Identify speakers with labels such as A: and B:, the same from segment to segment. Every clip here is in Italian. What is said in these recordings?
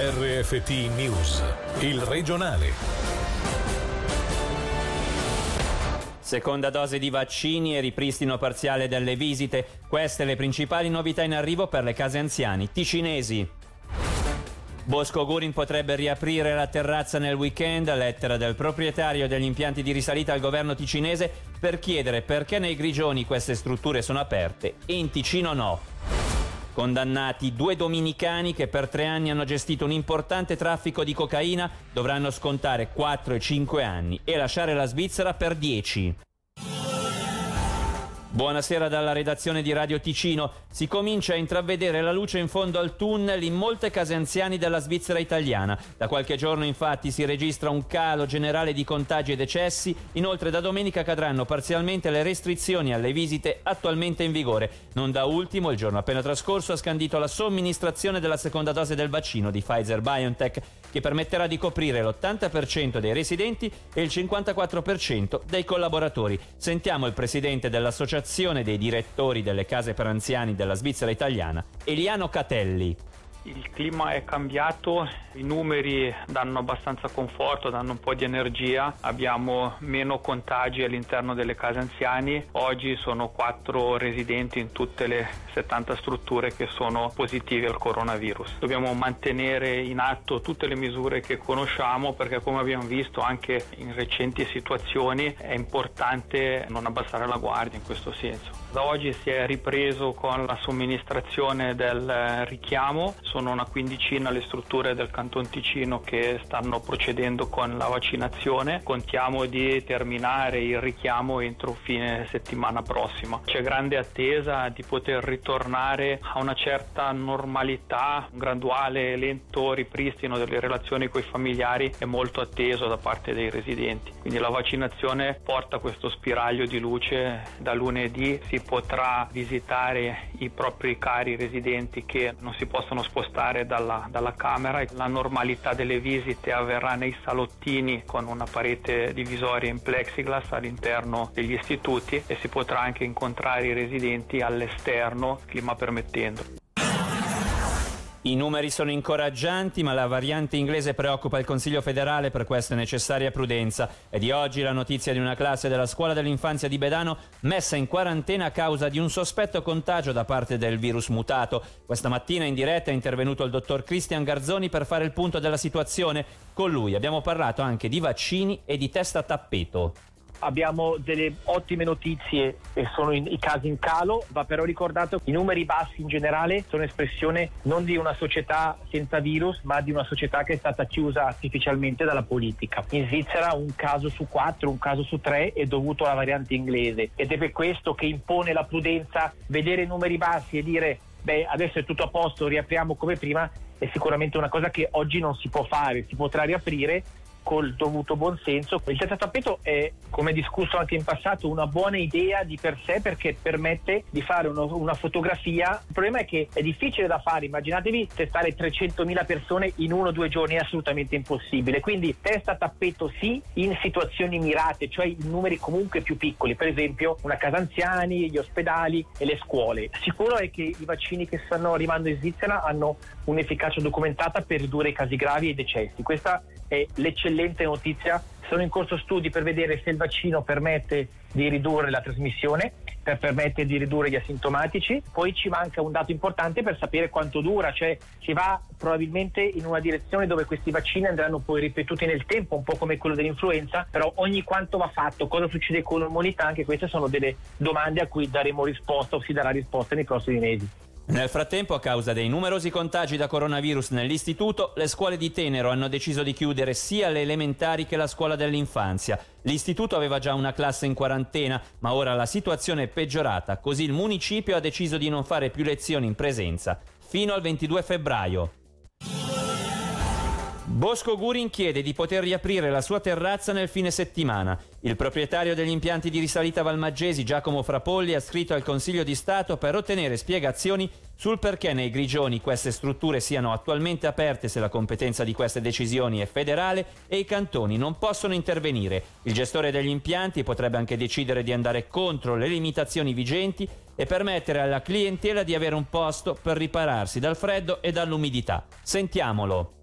A: RFT News, il regionale.
B: Seconda dose di vaccini e ripristino parziale delle visite. Queste le principali novità in arrivo per le case anziani ticinesi. Bosco Gurin potrebbe riaprire la terrazza nel weekend, lettera del proprietario degli impianti di risalita al governo ticinese per chiedere perché nei Grigioni queste strutture sono aperte e in Ticino no. Condannati due dominicani che per tre anni hanno gestito un importante traffico di cocaina dovranno scontare 4 e 5 anni e lasciare la Svizzera per 10. Buonasera dalla redazione di Radio Ticino. Si comincia a intravedere la luce in fondo al tunnel in molte case anziani della Svizzera italiana. Da qualche giorno infatti si registra un calo generale di contagi e decessi. Inoltre da domenica cadranno parzialmente le restrizioni alle visite attualmente in vigore. Non da ultimo, il giorno appena trascorso ha scandito la somministrazione della seconda dose del vaccino di Pfizer BioNTech che permetterà di coprire l'80% dei residenti e il 54% dei collaboratori. Sentiamo il presidente dell'associazione Associazione dei direttori delle case per anziani della Svizzera italiana, Eliano Catelli.
C: Il clima è cambiato, i numeri danno abbastanza conforto, danno un po' di energia, abbiamo meno contagi all'interno delle case anziani, oggi sono quattro residenti in tutte le 70 strutture che sono positive al coronavirus. Dobbiamo mantenere in atto tutte le misure che conosciamo perché come abbiamo visto anche in recenti situazioni è importante non abbassare la guardia in questo senso. Da oggi si è ripreso con la somministrazione del richiamo, sono una quindicina le strutture del Canton Ticino che stanno procedendo con la vaccinazione. Contiamo di terminare il richiamo entro fine settimana prossima. C'è grande attesa di poter ritornare a una certa normalità, un graduale lento ripristino delle relazioni con i familiari è molto atteso da parte dei residenti. Quindi la vaccinazione porta questo spiraglio di luce. Da lunedì si potrà visitare i propri cari residenti che non si possono spostare spostare dalla, dalla camera. La normalità delle visite avverrà nei salottini con una parete divisoria in plexiglass all'interno degli istituti e si potrà anche incontrare i residenti all'esterno, clima permettendo.
B: I numeri sono incoraggianti, ma la variante inglese preoccupa il Consiglio federale, per questo è necessaria prudenza. È di oggi la notizia di una classe della scuola dell'infanzia di Bedano messa in quarantena a causa di un sospetto contagio da parte del virus mutato. Questa mattina in diretta è intervenuto il dottor Cristian Garzoni per fare il punto della situazione. Con lui abbiamo parlato anche di vaccini e di testa a tappeto.
D: Abbiamo delle ottime notizie e sono in, i casi in calo, va però ricordato che i numeri bassi in generale sono espressione non di una società senza virus, ma di una società che è stata chiusa artificialmente dalla politica. In Svizzera un caso su quattro, un caso su tre è dovuto alla variante inglese ed è per questo che impone la prudenza vedere i numeri bassi e dire beh adesso è tutto a posto, riapriamo come prima è sicuramente una cosa che oggi non si può fare, si potrà riaprire col dovuto buonsenso. Il terzo tappeto è, come discusso anche in passato, una buona idea di per sé perché permette di fare uno, una fotografia. Il problema è che è difficile da fare, immaginatevi testare 300.000 persone in uno o due giorni, è assolutamente impossibile. Quindi testa tappeto sì, in situazioni mirate, cioè in numeri comunque più piccoli, per esempio una casa anziani, gli ospedali e le scuole. Sicuro è che i vaccini che stanno arrivando in Svizzera hanno un'efficacia documentata per ridurre i casi gravi e i decessi. Questa è l'eccellente notizia. Sono in corso studi per vedere se il vaccino permette di ridurre la trasmissione, per permettere di ridurre gli asintomatici. Poi ci manca un dato importante per sapere quanto dura, cioè si va probabilmente in una direzione dove questi vaccini andranno poi ripetuti nel tempo, un po' come quello dell'influenza, però ogni quanto va fatto, cosa succede con l'immunità, anche queste sono delle domande a cui daremo risposta o si darà risposta nei prossimi mesi.
B: Nel frattempo, a causa dei numerosi contagi da coronavirus nell'istituto, le scuole di Tenero hanno deciso di chiudere sia le elementari che la scuola dell'infanzia. L'istituto aveva già una classe in quarantena, ma ora la situazione è peggiorata, così il municipio ha deciso di non fare più lezioni in presenza fino al 22 febbraio. Bosco Gurin chiede di poter riaprire la sua terrazza nel fine settimana. Il proprietario degli impianti di risalita Valmaggesi, Giacomo Frapolli, ha scritto al Consiglio di Stato per ottenere spiegazioni sul perché nei Grigioni queste strutture siano attualmente aperte se la competenza di queste decisioni è federale e i cantoni non possono intervenire. Il gestore degli impianti potrebbe anche decidere di andare contro le limitazioni vigenti e permettere alla clientela di avere un posto per ripararsi dal freddo e dall'umidità. Sentiamolo.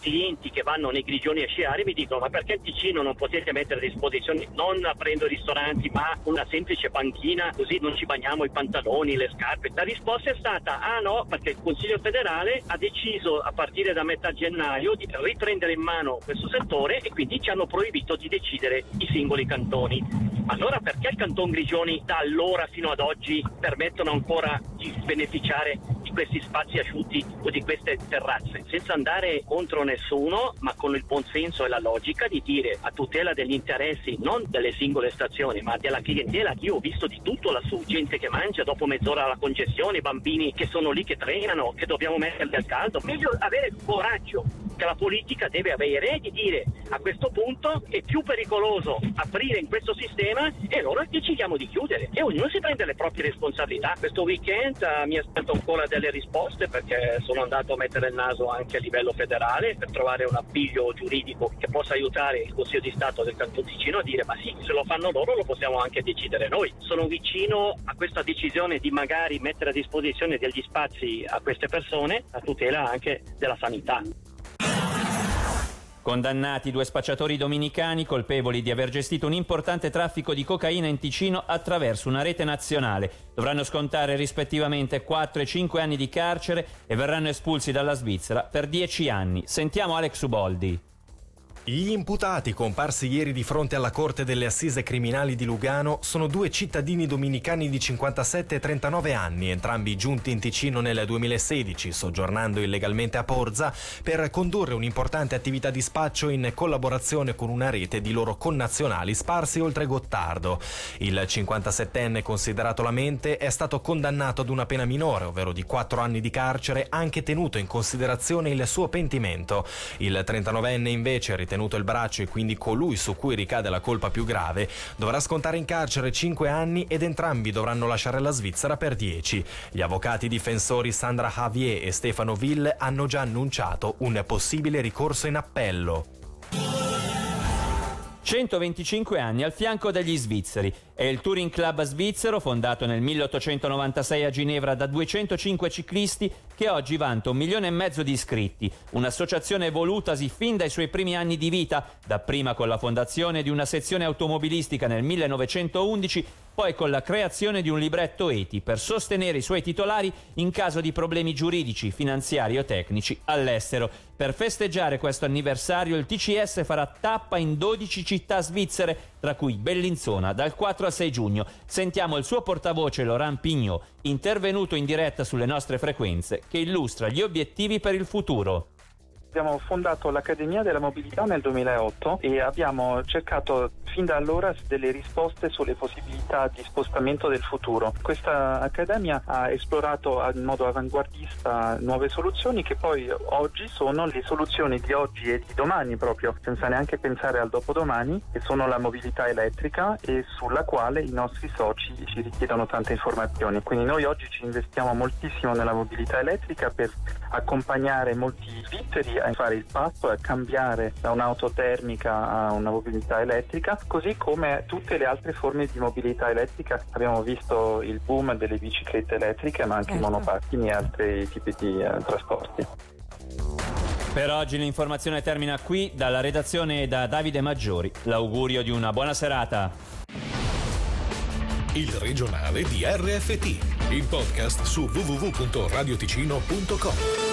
E: Clienti che vanno nei grigioni a sciare mi dicono ma perché il Ticino non potete mettere a disposizione non aprendo ristoranti ma una semplice panchina così non ci bagniamo i pantaloni, le scarpe? La risposta è stata ah no perché il Consiglio federale ha deciso a partire da metà gennaio di riprendere in mano questo settore e quindi ci hanno proibito di decidere i singoli cantoni. Allora perché il Canton Grigioni da allora fino ad oggi permettono ancora di beneficiare questi spazi asciutti o di queste terrazze? Senza andare contro nessuno, ma con il buon senso e la logica di dire a tutela degli interessi non delle singole stazioni, ma della clientela io ho visto di tutto lassù, gente che mangia dopo mezz'ora alla congestione, bambini che sono lì che trenano, che dobbiamo metterli al caldo. Meglio avere coraggio che la politica deve avere di dire a questo punto è più pericoloso aprire in questo sistema e allora decidiamo di chiudere e ognuno si prende le proprie responsabilità. Questo weekend uh, mi aspetto ancora delle risposte perché sono andato a mettere il naso anche a livello federale per trovare un appiglio giuridico che possa aiutare il Consiglio di Stato del Canton Ticino a dire ma sì, se lo fanno loro lo possiamo anche decidere noi. Sono vicino a questa decisione di magari mettere a disposizione degli spazi a queste persone a tutela anche della sanità.
B: Condannati due spacciatori dominicani colpevoli di aver gestito un importante traffico di cocaina in Ticino attraverso una rete nazionale. Dovranno scontare rispettivamente 4 e 5 anni di carcere e verranno espulsi dalla Svizzera per 10 anni. Sentiamo Alex Uboldi.
F: Gli imputati comparsi ieri di fronte alla Corte delle Assise Criminali di Lugano sono due cittadini dominicani di 57 e 39 anni, entrambi giunti in Ticino nel 2016, soggiornando illegalmente a Porza per condurre un'importante attività di spaccio in collaborazione con una rete di loro connazionali sparsi oltre Gottardo. Il 57enne considerato la mente è stato condannato ad una pena minore, ovvero di 4 anni di carcere, anche tenuto in considerazione il suo pentimento. Il 39enne invece ritenuto tenuto il braccio e quindi colui su cui ricade la colpa più grave, dovrà scontare in carcere 5 anni ed entrambi dovranno lasciare la Svizzera per 10. Gli avvocati difensori Sandra Javier e Stefano Ville hanno già annunciato un possibile ricorso in appello.
B: 125 anni al fianco degli svizzeri. È il Touring Club svizzero, fondato nel 1896 a Ginevra da 205 ciclisti, che oggi vanta un milione e mezzo di iscritti. Un'associazione evolutasi fin dai suoi primi anni di vita, dapprima con la fondazione di una sezione automobilistica nel 1911 poi con la creazione di un libretto ETI per sostenere i suoi titolari in caso di problemi giuridici, finanziari o tecnici all'estero. Per festeggiare questo anniversario il TCS farà tappa in 12 città svizzere, tra cui Bellinzona, dal 4 al 6 giugno. Sentiamo il suo portavoce Laurent Pignot, intervenuto in diretta sulle nostre frequenze, che illustra gli obiettivi per il futuro.
G: Abbiamo fondato l'Accademia della Mobilità nel 2008 e abbiamo cercato fin da allora delle risposte sulle possibilità di spostamento del futuro. Questa Accademia ha esplorato in modo avanguardista nuove soluzioni che poi oggi sono le soluzioni di oggi e di domani proprio, senza neanche pensare al dopodomani, che sono la mobilità elettrica e sulla quale i nostri soci ci richiedono tante informazioni. Quindi noi oggi ci investiamo moltissimo nella mobilità elettrica per accompagnare molti svizzeri a fare il passo, a cambiare da un'auto termica a una mobilità elettrica, così come tutte le altre forme di mobilità elettrica. Abbiamo visto il boom delle biciclette elettriche, ma anche certo. monopattini e altri tipi di eh, trasporti.
B: Per oggi l'informazione termina qui dalla redazione da Davide Maggiori. L'augurio di una buona serata.
A: Il regionale di RFT, il podcast su www.radioticino.com.